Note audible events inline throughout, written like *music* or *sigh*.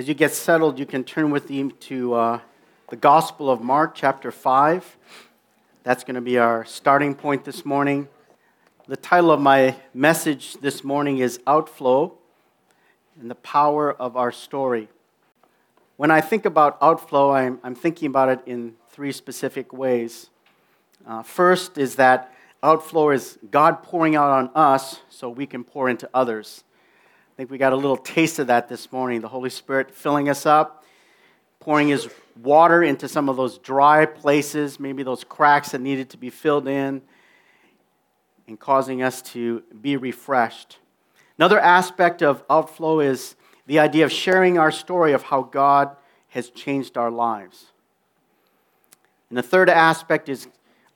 As you get settled, you can turn with me to uh, the Gospel of Mark, chapter 5. That's going to be our starting point this morning. The title of my message this morning is Outflow and the Power of Our Story. When I think about outflow, I'm, I'm thinking about it in three specific ways. Uh, first is that outflow is God pouring out on us so we can pour into others think we got a little taste of that this morning. The Holy Spirit filling us up, pouring His water into some of those dry places, maybe those cracks that needed to be filled in, and causing us to be refreshed. Another aspect of outflow is the idea of sharing our story of how God has changed our lives. And the third aspect is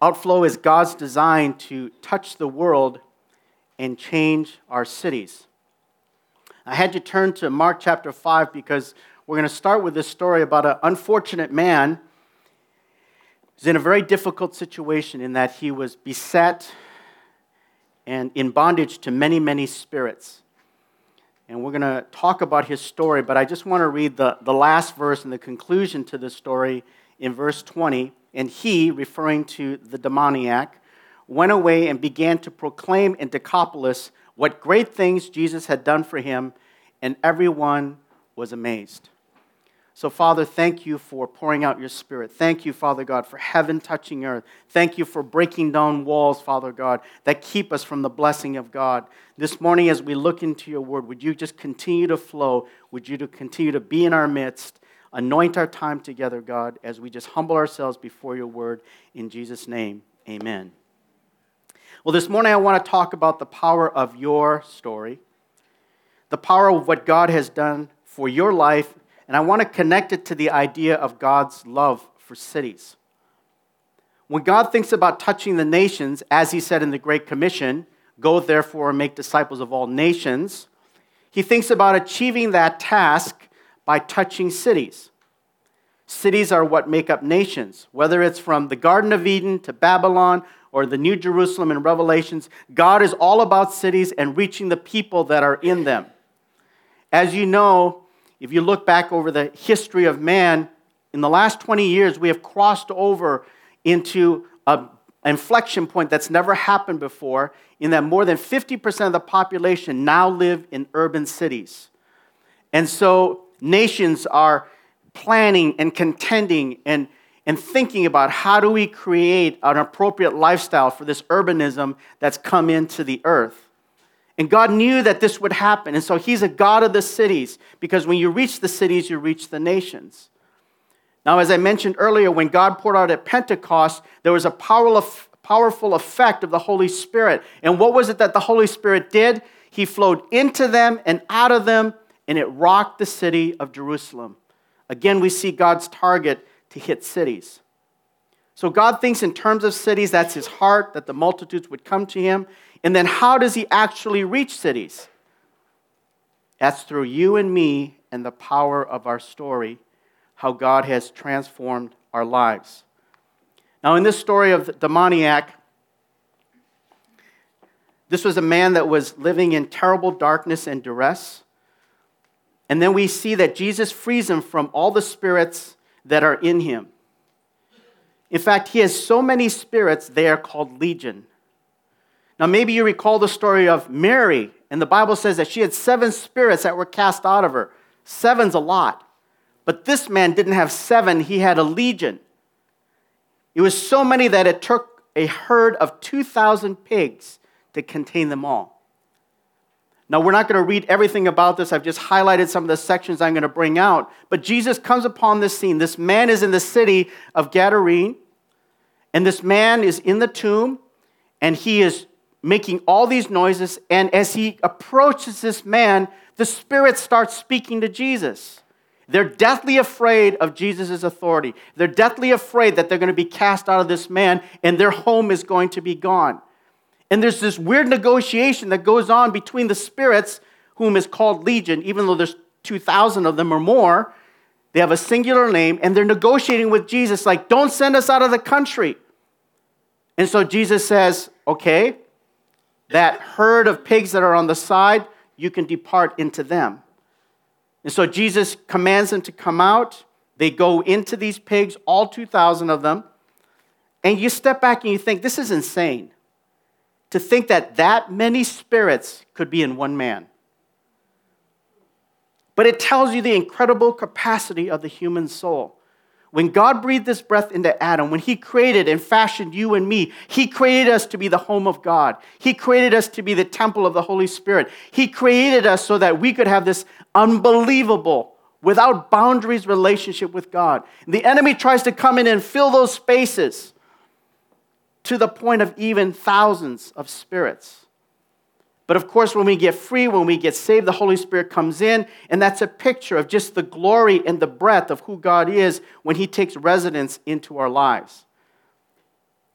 outflow is God's design to touch the world and change our cities. I had to turn to Mark chapter 5 because we're going to start with this story about an unfortunate man who's in a very difficult situation in that he was beset and in bondage to many, many spirits. And we're going to talk about his story, but I just want to read the, the last verse and the conclusion to the story in verse 20. And he, referring to the demoniac, went away and began to proclaim in Decapolis what great things Jesus had done for him, and everyone was amazed. So, Father, thank you for pouring out your Spirit. Thank you, Father God, for heaven touching earth. Thank you for breaking down walls, Father God, that keep us from the blessing of God. This morning, as we look into your word, would you just continue to flow? Would you to continue to be in our midst? Anoint our time together, God, as we just humble ourselves before your word. In Jesus' name, amen. Well, this morning I want to talk about the power of your story, the power of what God has done for your life, and I want to connect it to the idea of God's love for cities. When God thinks about touching the nations, as he said in the Great Commission, go therefore and make disciples of all nations, he thinks about achieving that task by touching cities. Cities are what make up nations, whether it's from the Garden of Eden to Babylon or the New Jerusalem in Revelations, God is all about cities and reaching the people that are in them. As you know, if you look back over the history of man, in the last 20 years, we have crossed over into an inflection point that's never happened before, in that more than 50% of the population now live in urban cities. And so nations are planning and contending and and thinking about how do we create an appropriate lifestyle for this urbanism that's come into the earth. And God knew that this would happen. And so He's a God of the cities because when you reach the cities, you reach the nations. Now, as I mentioned earlier, when God poured out at Pentecost, there was a powerful effect of the Holy Spirit. And what was it that the Holy Spirit did? He flowed into them and out of them, and it rocked the city of Jerusalem. Again, we see God's target to hit cities. So God thinks in terms of cities, that's his heart, that the multitudes would come to him. And then how does he actually reach cities? That's through you and me and the power of our story, how God has transformed our lives. Now, in this story of the demoniac, this was a man that was living in terrible darkness and duress. And then we see that Jesus frees him from all the spirits that are in him. In fact, he has so many spirits, they are called legion. Now, maybe you recall the story of Mary, and the Bible says that she had seven spirits that were cast out of her. Seven's a lot. But this man didn't have seven, he had a legion. It was so many that it took a herd of 2,000 pigs to contain them all. Now, we're not going to read everything about this. I've just highlighted some of the sections I'm going to bring out. But Jesus comes upon this scene. This man is in the city of Gadarene, and this man is in the tomb, and he is making all these noises. And as he approaches this man, the Spirit starts speaking to Jesus. They're deathly afraid of Jesus' authority. They're deathly afraid that they're going to be cast out of this man and their home is going to be gone. And there's this weird negotiation that goes on between the spirits, whom is called Legion, even though there's 2,000 of them or more. They have a singular name, and they're negotiating with Jesus, like, don't send us out of the country. And so Jesus says, okay, that herd of pigs that are on the side, you can depart into them. And so Jesus commands them to come out. They go into these pigs, all 2,000 of them. And you step back and you think, this is insane to think that that many spirits could be in one man. But it tells you the incredible capacity of the human soul. When God breathed this breath into Adam, when He created and fashioned you and me, He created us to be the home of God. He created us to be the temple of the Holy Spirit. He created us so that we could have this unbelievable, without boundaries relationship with God. The enemy tries to come in and fill those spaces to the point of even thousands of spirits. But of course, when we get free, when we get saved, the Holy Spirit comes in, and that's a picture of just the glory and the breadth of who God is when He takes residence into our lives.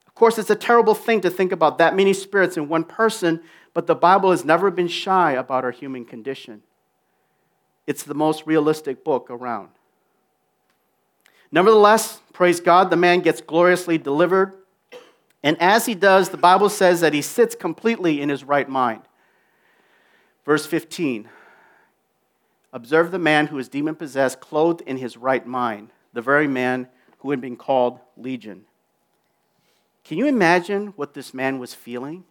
Of course, it's a terrible thing to think about that many spirits in one person, but the Bible has never been shy about our human condition. It's the most realistic book around. Nevertheless, praise God, the man gets gloriously delivered. And as he does, the Bible says that he sits completely in his right mind. Verse 15 Observe the man who is demon possessed, clothed in his right mind, the very man who had been called Legion. Can you imagine what this man was feeling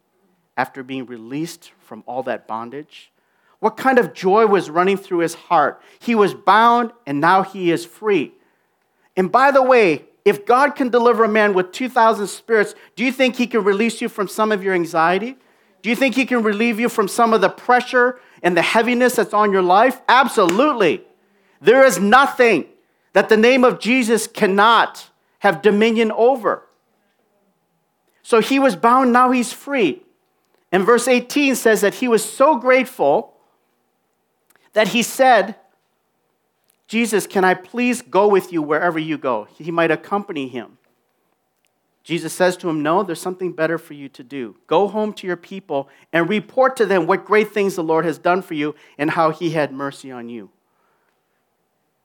after being released from all that bondage? What kind of joy was running through his heart? He was bound and now he is free. And by the way, if God can deliver a man with 2,000 spirits, do you think he can release you from some of your anxiety? Do you think He can relieve you from some of the pressure and the heaviness that's on your life? Absolutely. There is nothing that the name of Jesus cannot have dominion over. So he was bound, now he's free. And verse 18 says that he was so grateful that he said, Jesus, can I please go with you wherever you go? He might accompany him. Jesus says to him, No, there's something better for you to do. Go home to your people and report to them what great things the Lord has done for you and how he had mercy on you.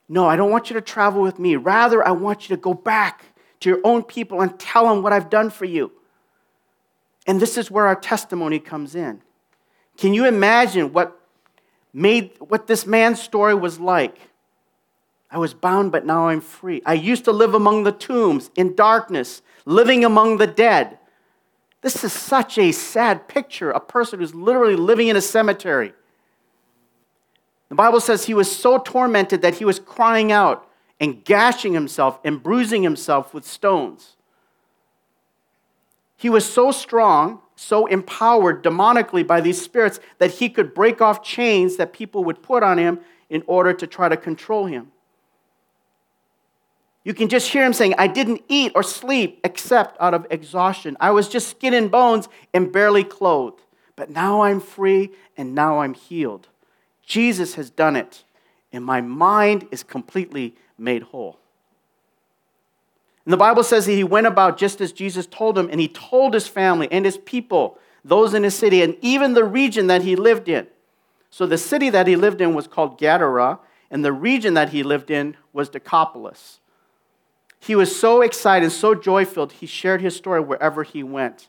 No, I don't want you to travel with me. Rather, I want you to go back to your own people and tell them what I've done for you. And this is where our testimony comes in. Can you imagine what made what this man's story was like? I was bound, but now I'm free. I used to live among the tombs in darkness, living among the dead. This is such a sad picture a person who's literally living in a cemetery. The Bible says he was so tormented that he was crying out and gashing himself and bruising himself with stones. He was so strong, so empowered demonically by these spirits that he could break off chains that people would put on him in order to try to control him. You can just hear him saying, I didn't eat or sleep except out of exhaustion. I was just skin and bones and barely clothed. But now I'm free and now I'm healed. Jesus has done it, and my mind is completely made whole. And the Bible says that he went about just as Jesus told him, and he told his family and his people, those in his city, and even the region that he lived in. So the city that he lived in was called Gadara, and the region that he lived in was Decapolis. He was so excited, so joy filled, he shared his story wherever he went.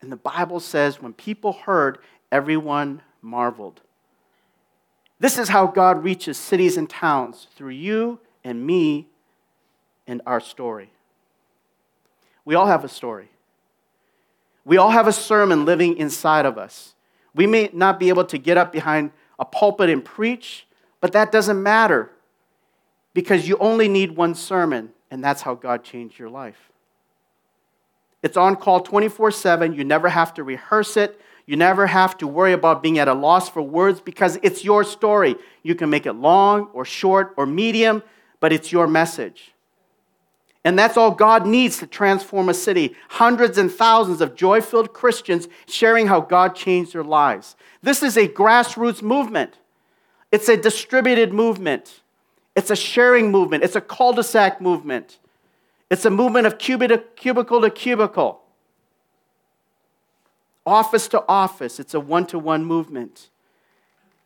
And the Bible says when people heard, everyone marveled. This is how God reaches cities and towns through you and me and our story. We all have a story. We all have a sermon living inside of us. We may not be able to get up behind a pulpit and preach, but that doesn't matter because you only need one sermon and that's how God changed your life. It's on call 24 7. You never have to rehearse it. You never have to worry about being at a loss for words because it's your story. You can make it long or short or medium, but it's your message. And that's all God needs to transform a city. Hundreds and thousands of joy filled Christians sharing how God changed their lives. This is a grassroots movement, it's a distributed movement. It's a sharing movement, it's a cul de sac movement, it's a movement of cubicle to cubicle, office to office. It's a one to one movement.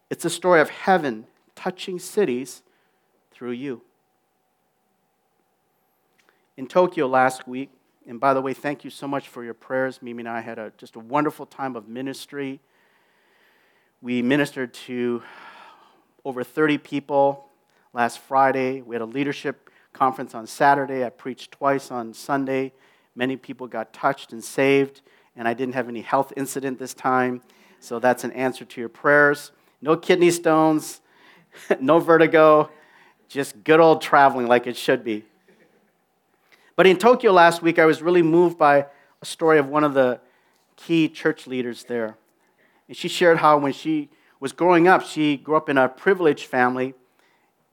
It's a story of heaven touching cities through you. In Tokyo last week, and by the way, thank you so much for your prayers. Mimi and I had a, just a wonderful time of ministry. We ministered to over 30 people last Friday. We had a leadership conference on Saturday. I preached twice on Sunday. Many people got touched and saved, and I didn't have any health incident this time. So that's an answer to your prayers. No kidney stones, *laughs* no vertigo, just good old traveling like it should be. But in Tokyo last week, I was really moved by a story of one of the key church leaders there. And she shared how when she was growing up, she grew up in a privileged family.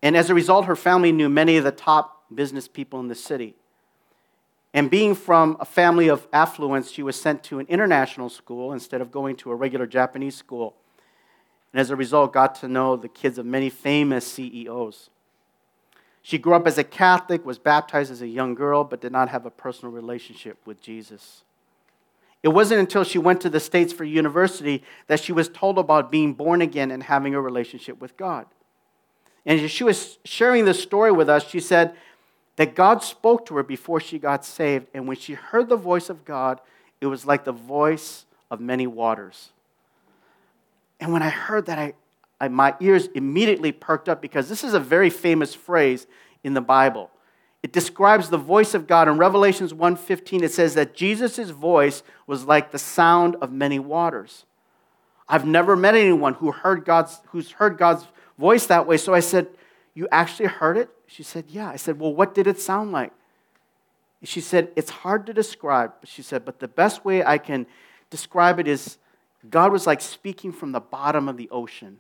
And as a result, her family knew many of the top business people in the city. And being from a family of affluence, she was sent to an international school instead of going to a regular Japanese school. And as a result, got to know the kids of many famous CEOs. She grew up as a Catholic, was baptized as a young girl, but did not have a personal relationship with Jesus. It wasn't until she went to the States for university that she was told about being born again and having a relationship with God. And as she was sharing this story with us, she said that God spoke to her before she got saved. And when she heard the voice of God, it was like the voice of many waters. And when I heard that, I, I, my ears immediately perked up because this is a very famous phrase in the Bible. It describes the voice of God. In Revelations 1:15 it says that Jesus' voice was like the sound of many waters. I've never met anyone who heard God's, who's heard God's voice that way. So I said, You actually heard it? She said, Yeah. I said, Well, what did it sound like? She said, It's hard to describe. She said, But the best way I can describe it is God was like speaking from the bottom of the ocean.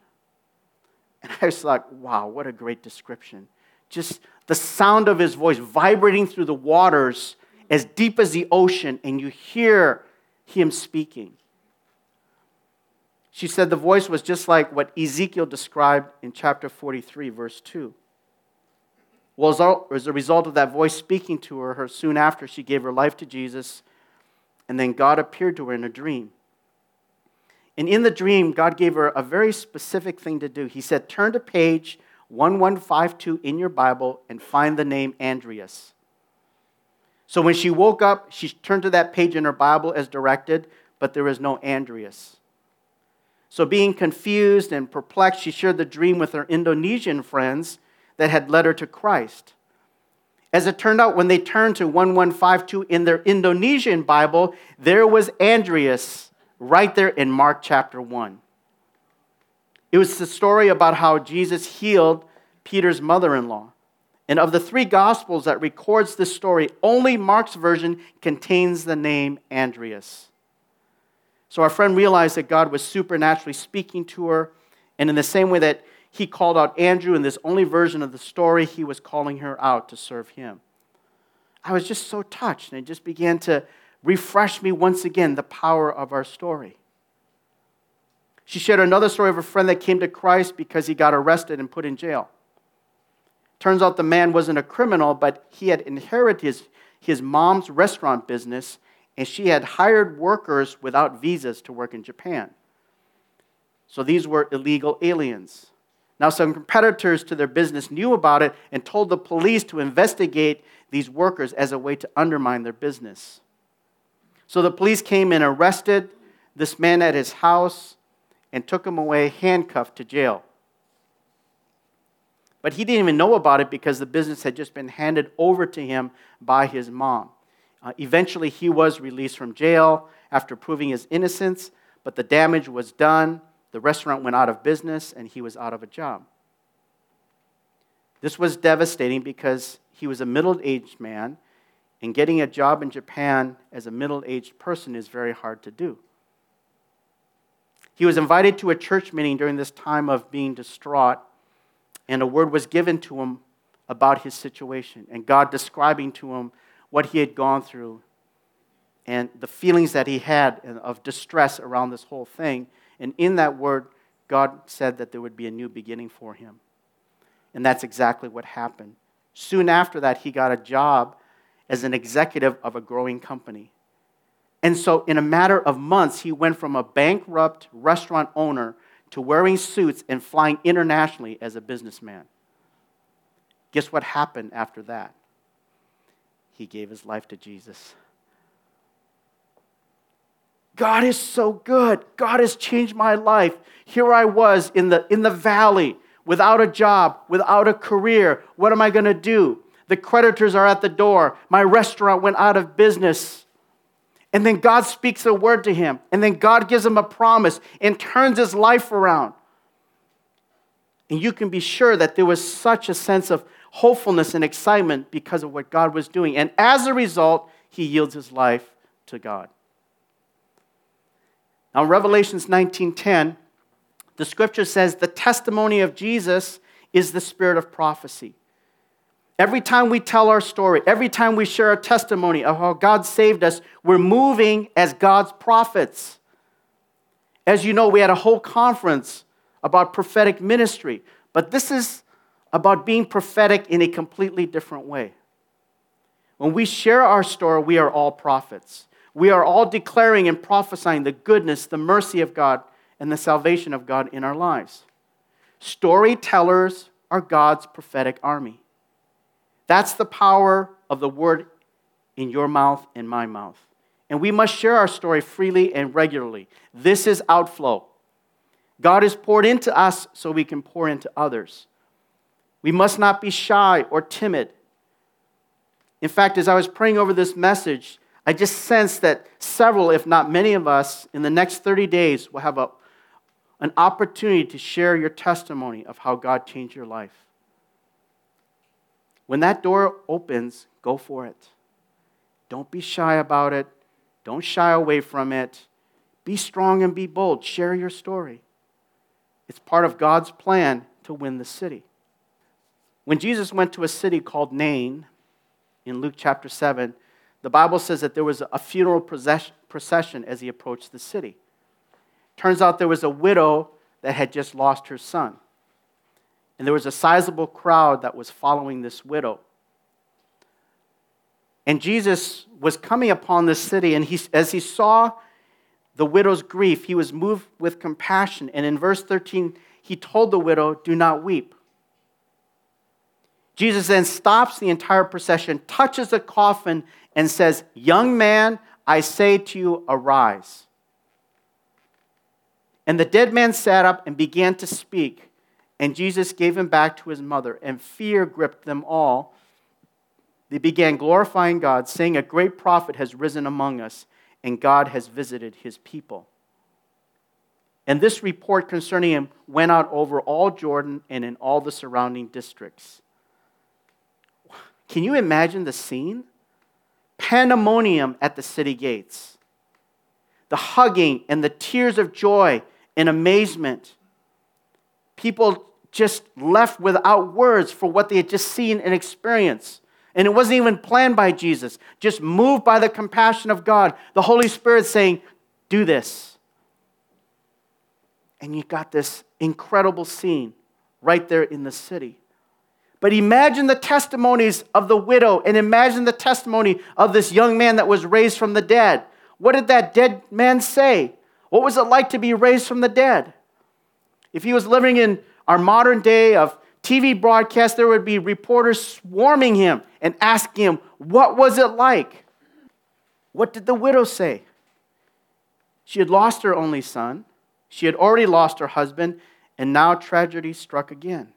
And I was like, Wow, what a great description. Just the sound of his voice vibrating through the waters as deep as the ocean, and you hear him speaking. She said the voice was just like what Ezekiel described in chapter 43, verse 2. Well, as a result of that voice speaking to her, her soon after she gave her life to Jesus, and then God appeared to her in a dream. And in the dream, God gave her a very specific thing to do. He said, Turn to page 1152 in your Bible and find the name Andreas. So when she woke up, she turned to that page in her Bible as directed, but there was no Andreas. So, being confused and perplexed, she shared the dream with her Indonesian friends that had led her to Christ. As it turned out, when they turned to 1152 in their Indonesian Bible, there was Andreas right there in Mark chapter 1. It was the story about how Jesus healed Peter's mother in law. And of the three gospels that records this story, only Mark's version contains the name Andreas. So our friend realized that God was supernaturally speaking to her. And in the same way that he called out Andrew in this only version of the story, he was calling her out to serve him. I was just so touched, and it just began to refresh me once again the power of our story. She shared another story of a friend that came to Christ because he got arrested and put in jail. Turns out the man wasn't a criminal, but he had inherited his, his mom's restaurant business, and she had hired workers without visas to work in Japan. So these were illegal aliens. Now, some competitors to their business knew about it and told the police to investigate these workers as a way to undermine their business. So the police came and arrested this man at his house and took him away handcuffed to jail. But he didn't even know about it because the business had just been handed over to him by his mom. Uh, eventually, he was released from jail after proving his innocence, but the damage was done. The restaurant went out of business and he was out of a job. This was devastating because he was a middle aged man, and getting a job in Japan as a middle aged person is very hard to do. He was invited to a church meeting during this time of being distraught, and a word was given to him about his situation, and God describing to him what he had gone through and the feelings that he had of distress around this whole thing. And in that word, God said that there would be a new beginning for him. And that's exactly what happened. Soon after that, he got a job as an executive of a growing company. And so, in a matter of months, he went from a bankrupt restaurant owner to wearing suits and flying internationally as a businessman. Guess what happened after that? He gave his life to Jesus. God is so good. God has changed my life. Here I was in the, in the valley without a job, without a career. What am I going to do? The creditors are at the door. My restaurant went out of business. And then God speaks a word to him. And then God gives him a promise and turns his life around. And you can be sure that there was such a sense of hopefulness and excitement because of what God was doing. And as a result, he yields his life to God. Now, in Revelations 19:10, the scripture says the testimony of Jesus is the spirit of prophecy. Every time we tell our story, every time we share a testimony of how God saved us, we're moving as God's prophets. As you know, we had a whole conference about prophetic ministry, but this is about being prophetic in a completely different way. When we share our story, we are all prophets. We are all declaring and prophesying the goodness, the mercy of God, and the salvation of God in our lives. Storytellers are God's prophetic army. That's the power of the word in your mouth and my mouth. And we must share our story freely and regularly. This is outflow. God is poured into us so we can pour into others. We must not be shy or timid. In fact, as I was praying over this message, I just sensed that several, if not many of us, in the next 30 days will have a, an opportunity to share your testimony of how God changed your life. When that door opens, go for it. Don't be shy about it. Don't shy away from it. Be strong and be bold. Share your story. It's part of God's plan to win the city. When Jesus went to a city called Nain in Luke chapter 7, the Bible says that there was a funeral procession as he approached the city. Turns out there was a widow that had just lost her son. And there was a sizable crowd that was following this widow. And Jesus was coming upon this city, and he, as he saw the widow's grief, he was moved with compassion. And in verse 13, he told the widow, Do not weep. Jesus then stops the entire procession, touches the coffin, and says, Young man, I say to you, arise. And the dead man sat up and began to speak. And Jesus gave him back to his mother, and fear gripped them all. They began glorifying God, saying, A great prophet has risen among us, and God has visited his people. And this report concerning him went out over all Jordan and in all the surrounding districts. Can you imagine the scene? Pandemonium at the city gates. The hugging and the tears of joy and amazement. People just left without words for what they had just seen and experienced. And it wasn't even planned by Jesus, just moved by the compassion of God. The Holy Spirit saying, Do this. And you got this incredible scene right there in the city. But imagine the testimonies of the widow and imagine the testimony of this young man that was raised from the dead. What did that dead man say? What was it like to be raised from the dead? If he was living in our modern day of TV broadcasts, there would be reporters swarming him and asking him, What was it like? What did the widow say? She had lost her only son, she had already lost her husband, and now tragedy struck again,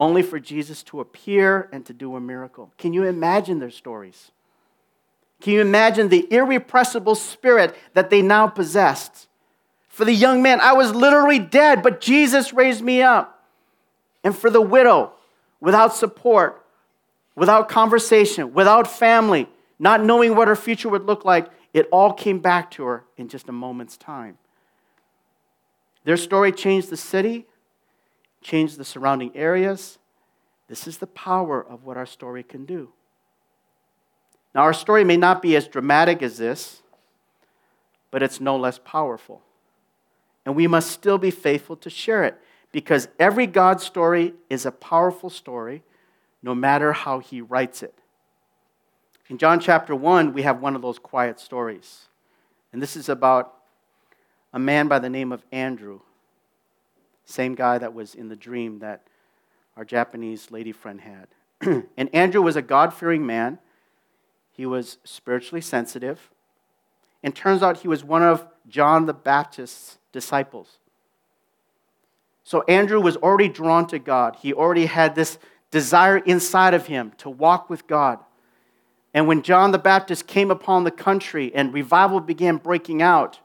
only for Jesus to appear and to do a miracle. Can you imagine their stories? Can you imagine the irrepressible spirit that they now possessed? For the young man, I was literally dead, but Jesus raised me up. And for the widow, without support, without conversation, without family, not knowing what her future would look like, it all came back to her in just a moment's time. Their story changed the city, changed the surrounding areas. This is the power of what our story can do. Now, our story may not be as dramatic as this, but it's no less powerful and we must still be faithful to share it because every God story is a powerful story no matter how he writes it. In John chapter 1, we have one of those quiet stories. And this is about a man by the name of Andrew, same guy that was in the dream that our Japanese lady friend had. *clears throat* and Andrew was a God fearing man, he was spiritually sensitive. And turns out he was one of John the Baptist's disciples. So Andrew was already drawn to God. He already had this desire inside of him to walk with God. And when John the Baptist came upon the country and revival began breaking out,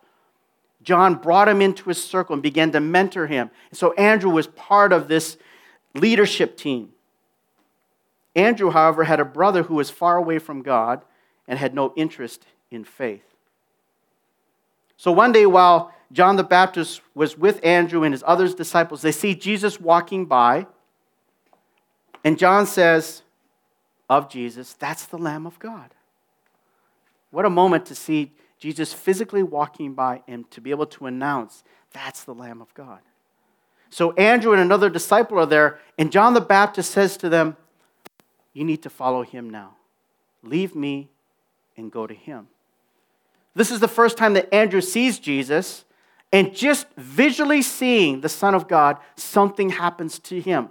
John brought him into his circle and began to mentor him. So Andrew was part of this leadership team. Andrew, however, had a brother who was far away from God and had no interest in faith. So one day, while John the Baptist was with Andrew and his other disciples, they see Jesus walking by. And John says of Jesus, That's the Lamb of God. What a moment to see Jesus physically walking by and to be able to announce, That's the Lamb of God. So Andrew and another disciple are there, and John the Baptist says to them, You need to follow him now. Leave me and go to him. This is the first time that Andrew sees Jesus, and just visually seeing the Son of God, something happens to him.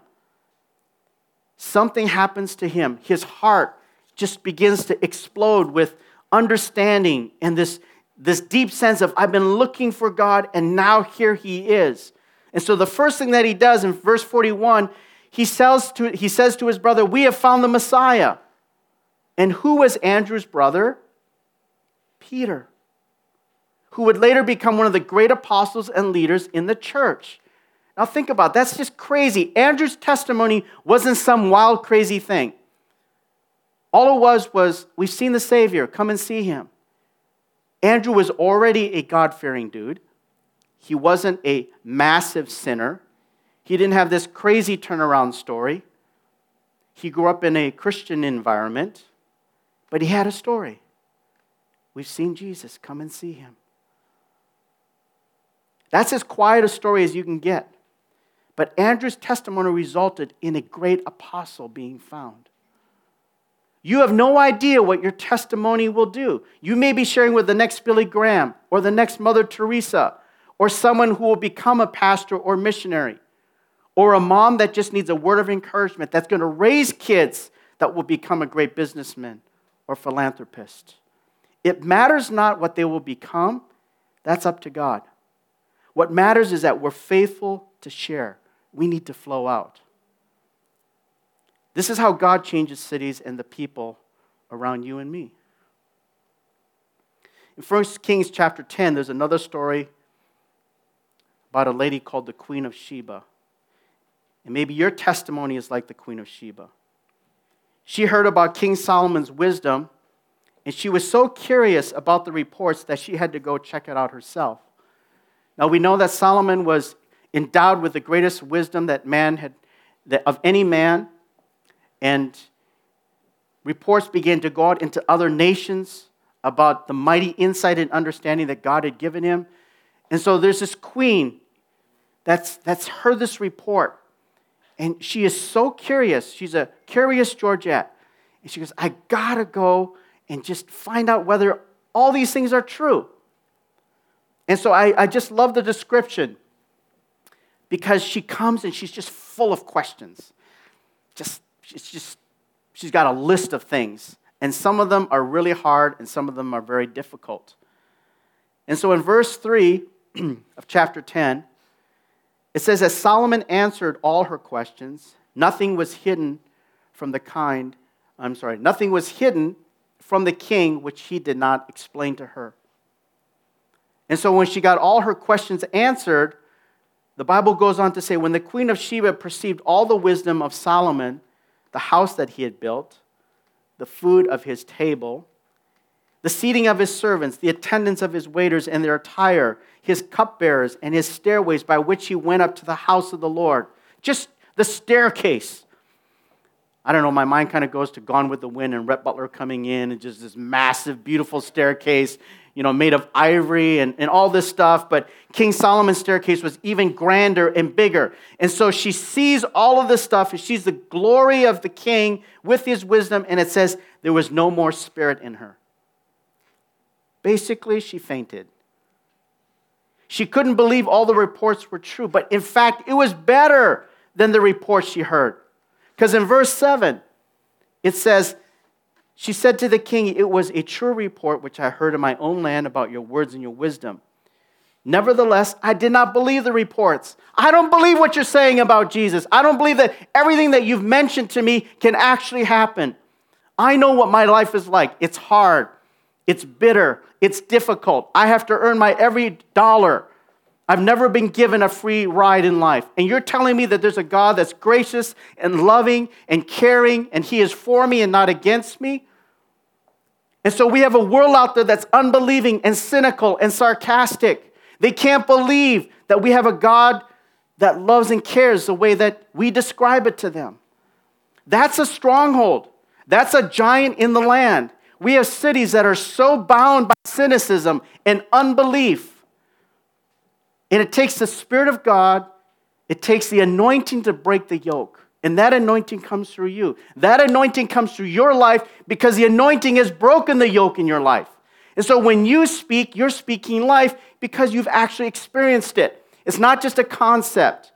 Something happens to him. His heart just begins to explode with understanding and this, this deep sense of, I've been looking for God, and now here he is. And so the first thing that he does in verse 41, he, sells to, he says to his brother, We have found the Messiah. And who was Andrew's brother? Peter, who would later become one of the great apostles and leaders in the church. Now think about it. that's just crazy. Andrew's testimony wasn't some wild, crazy thing. All it was was, we've seen the Savior, come and see him. Andrew was already a God fearing dude. He wasn't a massive sinner. He didn't have this crazy turnaround story. He grew up in a Christian environment, but he had a story. We've seen Jesus. Come and see him. That's as quiet a story as you can get. But Andrew's testimony resulted in a great apostle being found. You have no idea what your testimony will do. You may be sharing with the next Billy Graham or the next Mother Teresa or someone who will become a pastor or missionary, or a mom that just needs a word of encouragement that's going to raise kids that will become a great businessman or philanthropist. It matters not what they will become, that's up to God. What matters is that we're faithful to share. We need to flow out. This is how God changes cities and the people around you and me. In 1 Kings chapter 10, there's another story about a lady called the Queen of Sheba. And maybe your testimony is like the Queen of Sheba. She heard about King Solomon's wisdom, and she was so curious about the reports that she had to go check it out herself. Now we know that Solomon was endowed with the greatest wisdom that man had that of any man, and reports began to go out into other nations about the mighty insight and understanding that God had given him. And so there's this queen that's, that's heard this report. And she is so curious. She's a curious Georgette. And she goes, I gotta go and just find out whether all these things are true. And so I, I just love the description because she comes and she's just full of questions. Just, she's just, she's got a list of things. And some of them are really hard and some of them are very difficult. And so in verse 3 *clears throat* of chapter 10, it says, As Solomon answered all her questions, nothing was hidden from the kind, I'm sorry, nothing was hidden from the king which he did not explain to her. And so when she got all her questions answered, the Bible goes on to say, when the queen of Sheba perceived all the wisdom of Solomon, the house that he had built, the food of his table, the seating of his servants, the attendance of his waiters and their attire, his cupbearers, and his stairways by which he went up to the house of the Lord. Just the staircase. I don't know, my mind kind of goes to Gone with the Wind and Rhett Butler coming in and just this massive, beautiful staircase, you know, made of ivory and, and all this stuff. But King Solomon's staircase was even grander and bigger. And so she sees all of this stuff and she's the glory of the king with his wisdom. And it says there was no more spirit in her. Basically, she fainted. She couldn't believe all the reports were true, but in fact, it was better than the reports she heard. Because in verse 7, it says, She said to the king, It was a true report which I heard in my own land about your words and your wisdom. Nevertheless, I did not believe the reports. I don't believe what you're saying about Jesus. I don't believe that everything that you've mentioned to me can actually happen. I know what my life is like. It's hard, it's bitter, it's difficult. I have to earn my every dollar. I've never been given a free ride in life. And you're telling me that there's a God that's gracious and loving and caring, and He is for me and not against me? And so we have a world out there that's unbelieving and cynical and sarcastic. They can't believe that we have a God that loves and cares the way that we describe it to them. That's a stronghold. That's a giant in the land. We have cities that are so bound by cynicism and unbelief. And it takes the Spirit of God, it takes the anointing to break the yoke. And that anointing comes through you. That anointing comes through your life because the anointing has broken the yoke in your life. And so when you speak, you're speaking life because you've actually experienced it. It's not just a concept,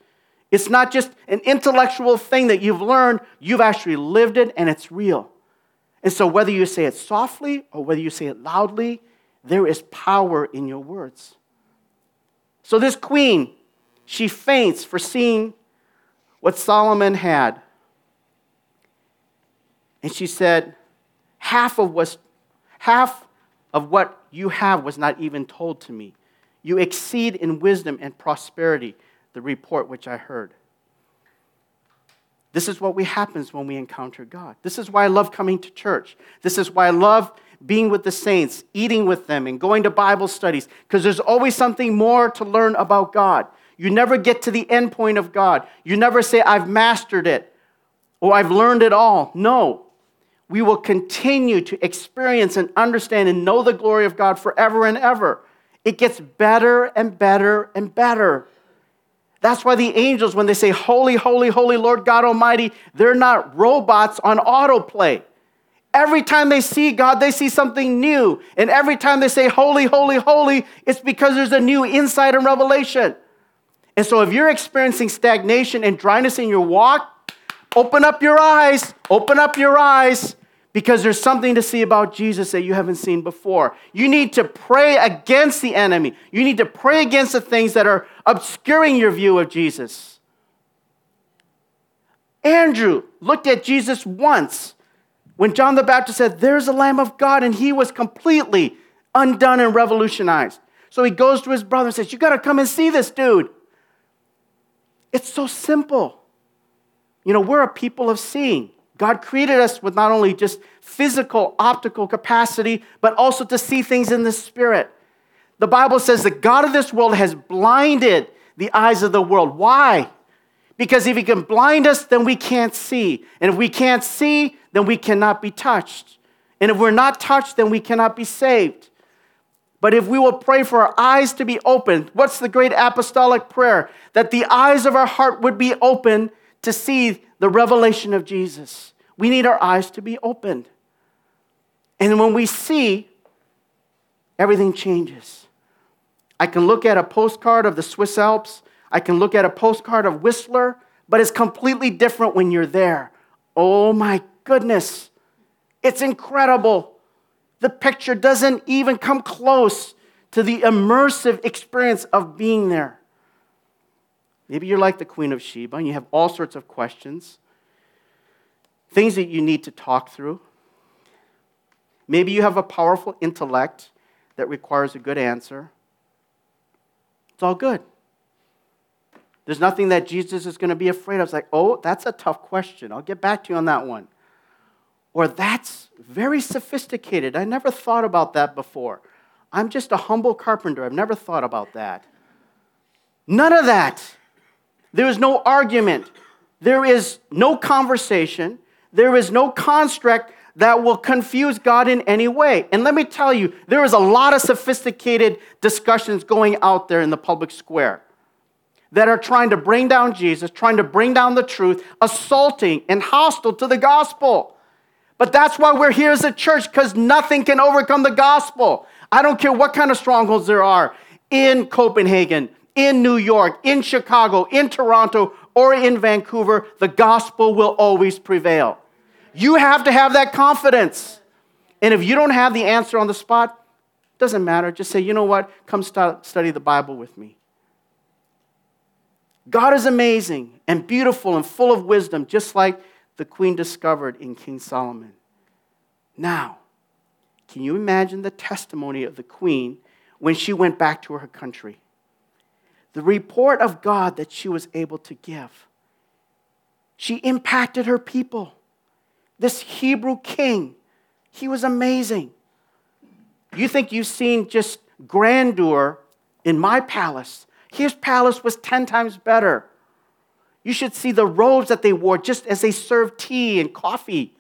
it's not just an intellectual thing that you've learned, you've actually lived it and it's real. And so whether you say it softly or whether you say it loudly, there is power in your words. So this queen, she faints for seeing what Solomon had. And she said, half of, half of what you have was not even told to me. You exceed in wisdom and prosperity, the report which I heard. This is what we happens when we encounter God. This is why I love coming to church. This is why I love being with the saints, eating with them, and going to Bible studies, because there's always something more to learn about God. You never get to the end point of God. You never say, I've mastered it or I've learned it all. No. We will continue to experience and understand and know the glory of God forever and ever. It gets better and better and better. That's why the angels, when they say, Holy, holy, holy Lord God Almighty, they're not robots on autoplay. Every time they see God, they see something new. And every time they say, Holy, holy, holy, it's because there's a new insight and revelation. And so if you're experiencing stagnation and dryness in your walk, open up your eyes, open up your eyes, because there's something to see about Jesus that you haven't seen before. You need to pray against the enemy. You need to pray against the things that are obscuring your view of Jesus. Andrew looked at Jesus once when John the Baptist said, There's a Lamb of God, and he was completely undone and revolutionized. So he goes to his brother and says, You got to come and see this dude. It's so simple. You know, we're a people of seeing. God created us with not only just physical, optical capacity, but also to see things in the spirit. The Bible says the God of this world has blinded the eyes of the world. Why? Because if he can blind us, then we can't see. And if we can't see, then we cannot be touched. And if we're not touched, then we cannot be saved. But if we will pray for our eyes to be opened, what's the great apostolic prayer? That the eyes of our heart would be open to see the revelation of Jesus. We need our eyes to be opened. And when we see, everything changes. I can look at a postcard of the Swiss Alps, I can look at a postcard of Whistler, but it's completely different when you're there. Oh my goodness, it's incredible. The picture doesn't even come close to the immersive experience of being there. Maybe you're like the Queen of Sheba and you have all sorts of questions, things that you need to talk through. Maybe you have a powerful intellect that requires a good answer. It's all good. There's nothing that Jesus is going to be afraid of. It's like, oh, that's a tough question. I'll get back to you on that one. Or that's very sophisticated. I never thought about that before. I'm just a humble carpenter. I've never thought about that. None of that. There is no argument. There is no conversation. There is no construct that will confuse God in any way. And let me tell you, there is a lot of sophisticated discussions going out there in the public square that are trying to bring down Jesus, trying to bring down the truth, assaulting and hostile to the gospel. But that's why we're here as a church, because nothing can overcome the gospel. I don't care what kind of strongholds there are in Copenhagen, in New York, in Chicago, in Toronto, or in Vancouver, the gospel will always prevail. You have to have that confidence. And if you don't have the answer on the spot, Doesn't matter. Just say, you know what? Come st- study the Bible with me. God is amazing and beautiful and full of wisdom, just like the queen discovered in King Solomon. Now, can you imagine the testimony of the queen when she went back to her country? The report of God that she was able to give. She impacted her people. This Hebrew king, he was amazing. You think you've seen just grandeur in my palace? His palace was 10 times better. You should see the robes that they wore just as they served tea and coffee.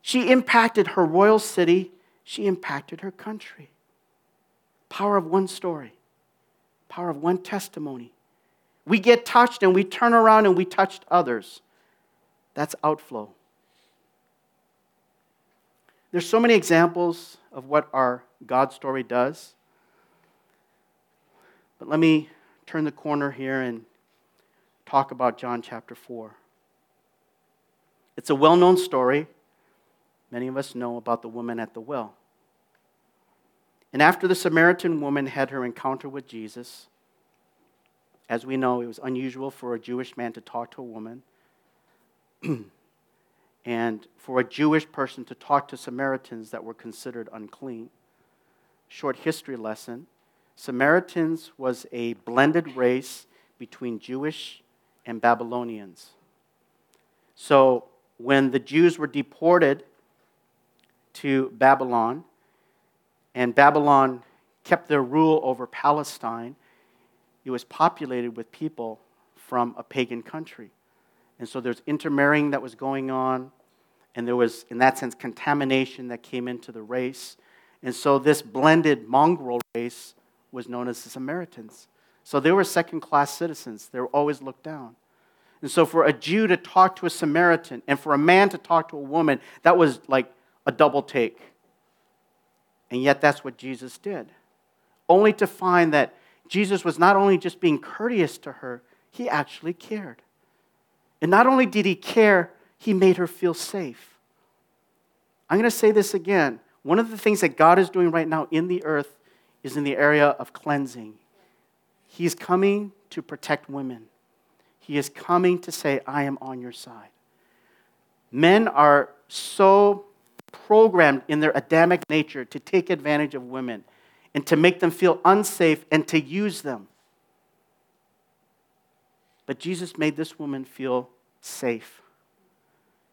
She impacted her royal city, she impacted her country. Power of one story, power of one testimony. We get touched and we turn around and we touched others. That's outflow. There's so many examples of what our God story does. But let me turn the corner here and talk about John chapter 4. It's a well known story. Many of us know about the woman at the well. And after the Samaritan woman had her encounter with Jesus, as we know, it was unusual for a Jewish man to talk to a woman. *clears throat* and for a Jewish person to talk to Samaritans that were considered unclean. Short history lesson Samaritans was a blended race between Jewish and Babylonians. So when the Jews were deported to Babylon, and Babylon kept their rule over Palestine, it was populated with people from a pagan country. And so there's intermarrying that was going on, and there was, in that sense, contamination that came into the race. And so this blended mongrel race was known as the Samaritans. So they were second class citizens, they were always looked down. And so for a Jew to talk to a Samaritan and for a man to talk to a woman, that was like a double take. And yet that's what Jesus did. Only to find that Jesus was not only just being courteous to her, he actually cared. And not only did he care, he made her feel safe. I'm going to say this again. One of the things that God is doing right now in the earth is in the area of cleansing. He's coming to protect women. He is coming to say, I am on your side. Men are so programmed in their Adamic nature to take advantage of women and to make them feel unsafe and to use them. But Jesus made this woman feel safe.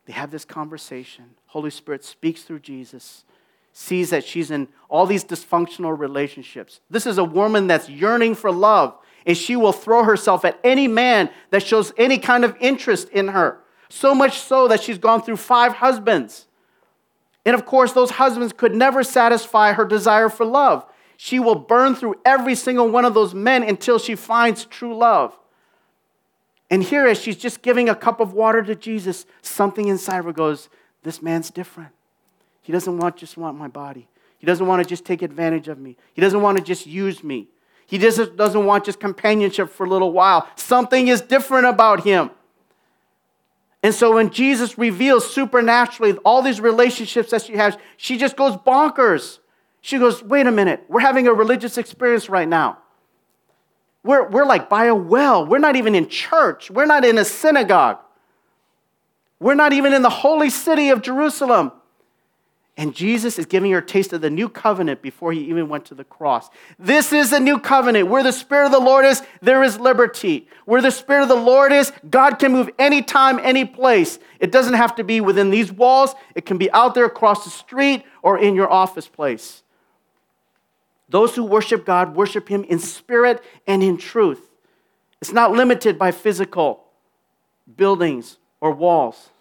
They have this conversation. Holy Spirit speaks through Jesus, sees that she's in all these dysfunctional relationships. This is a woman that's yearning for love, and she will throw herself at any man that shows any kind of interest in her. So much so that she's gone through five husbands. And of course, those husbands could never satisfy her desire for love. She will burn through every single one of those men until she finds true love. And here, as she's just giving a cup of water to Jesus, something inside her goes, This man's different. He doesn't want just want my body. He doesn't want to just take advantage of me. He doesn't want to just use me. He doesn't, doesn't want just companionship for a little while. Something is different about him. And so when Jesus reveals supernaturally all these relationships that she has, she just goes bonkers. She goes, Wait a minute, we're having a religious experience right now. We're, we're like by a well. We're not even in church. We're not in a synagogue. We're not even in the holy city of Jerusalem. And Jesus is giving her a taste of the new covenant before he even went to the cross. This is a new covenant. Where the Spirit of the Lord is, there is liberty. Where the Spirit of the Lord is, God can move anytime, any place. It doesn't have to be within these walls, it can be out there across the street or in your office place. Those who worship God worship Him in spirit and in truth. It's not limited by physical buildings or walls.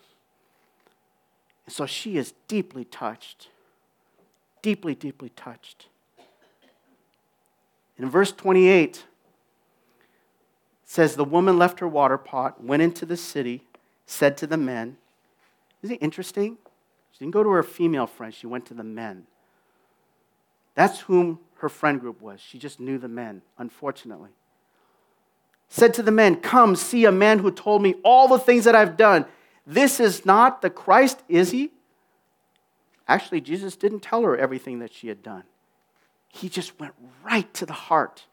So she is deeply touched. Deeply, deeply touched. In verse 28, it says, The woman left her water pot, went into the city, said to the men, Isn't it interesting? She didn't go to her female friends, she went to the men. That's whom her friend group was. She just knew the men, unfortunately. Said to the men, Come, see a man who told me all the things that I've done. This is not the Christ, is he? Actually, Jesus didn't tell her everything that she had done, he just went right to the heart.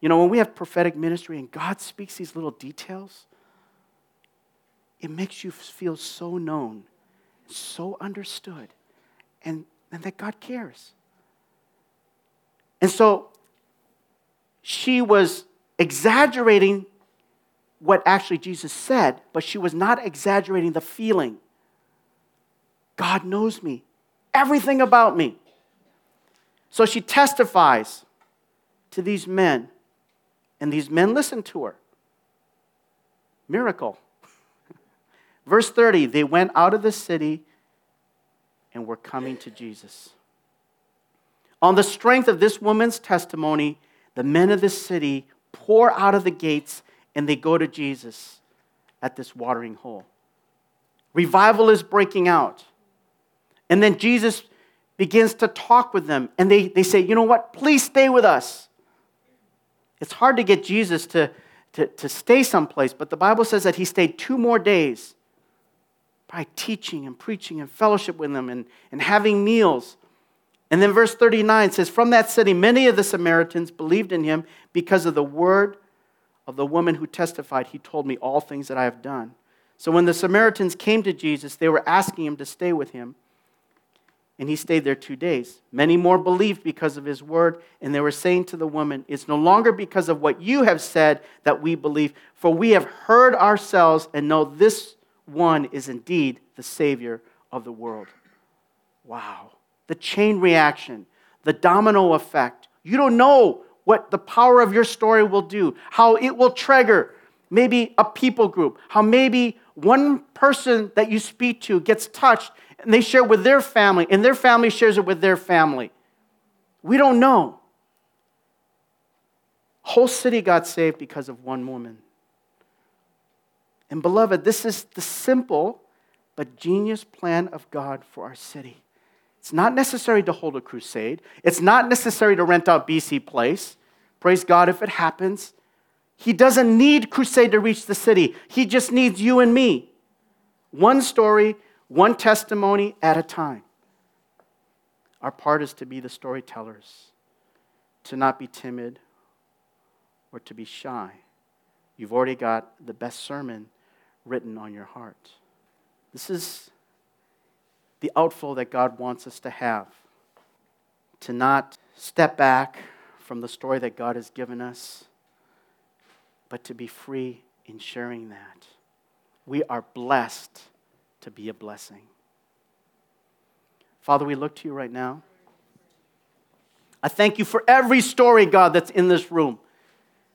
You know, when we have prophetic ministry and God speaks these little details, it makes you feel so known, so understood, and, and that God cares. And so she was exaggerating what actually Jesus said, but she was not exaggerating the feeling. God knows me, everything about me. So she testifies to these men, and these men listen to her. Miracle. *laughs* Verse 30 they went out of the city and were coming to Jesus. On the strength of this woman's testimony, the men of the city pour out of the gates and they go to Jesus at this watering hole. Revival is breaking out. And then Jesus begins to talk with them, and they, they say, You know what? Please stay with us. It's hard to get Jesus to, to, to stay someplace, but the Bible says that he stayed two more days by teaching and preaching and fellowship with them and, and having meals. And then verse 39 says, From that city, many of the Samaritans believed in him because of the word of the woman who testified, He told me all things that I have done. So when the Samaritans came to Jesus, they were asking him to stay with him. And he stayed there two days. Many more believed because of his word, and they were saying to the woman, It's no longer because of what you have said that we believe, for we have heard ourselves and know this one is indeed the Savior of the world. Wow. The chain reaction, the domino effect. You don't know what the power of your story will do, how it will trigger maybe a people group, how maybe one person that you speak to gets touched and they share with their family, and their family shares it with their family. We don't know. Whole city got saved because of one woman. And beloved, this is the simple but genius plan of God for our city. It's not necessary to hold a crusade. It's not necessary to rent out BC Place. Praise God if it happens. He doesn't need crusade to reach the city. He just needs you and me. One story, one testimony at a time. Our part is to be the storytellers, to not be timid or to be shy. You've already got the best sermon written on your heart. This is the outflow that God wants us to have. To not step back from the story that God has given us, but to be free in sharing that. We are blessed to be a blessing. Father, we look to you right now. I thank you for every story, God, that's in this room.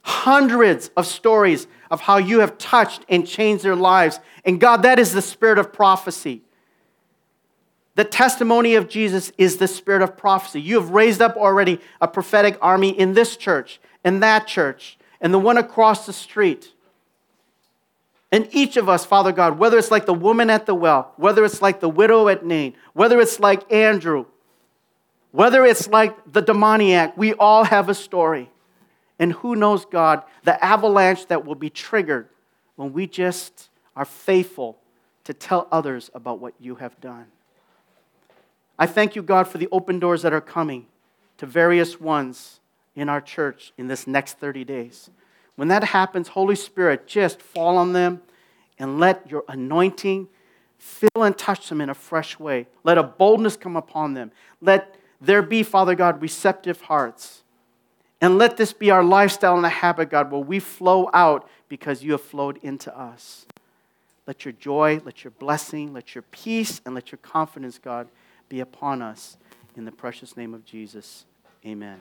Hundreds of stories of how you have touched and changed their lives. And God, that is the spirit of prophecy. The testimony of Jesus is the spirit of prophecy. You have raised up already a prophetic army in this church, in that church, and the one across the street. And each of us, Father God, whether it's like the woman at the well, whether it's like the widow at Nain, whether it's like Andrew, whether it's like the demoniac, we all have a story. And who knows, God, the avalanche that will be triggered when we just are faithful to tell others about what you have done. I thank you, God, for the open doors that are coming to various ones in our church in this next 30 days. When that happens, Holy Spirit, just fall on them and let your anointing fill and touch them in a fresh way. Let a boldness come upon them. Let there be, Father God, receptive hearts. And let this be our lifestyle and a habit, God, where we flow out because you have flowed into us. Let your joy, let your blessing, let your peace, and let your confidence, God, be upon us. In the precious name of Jesus, amen.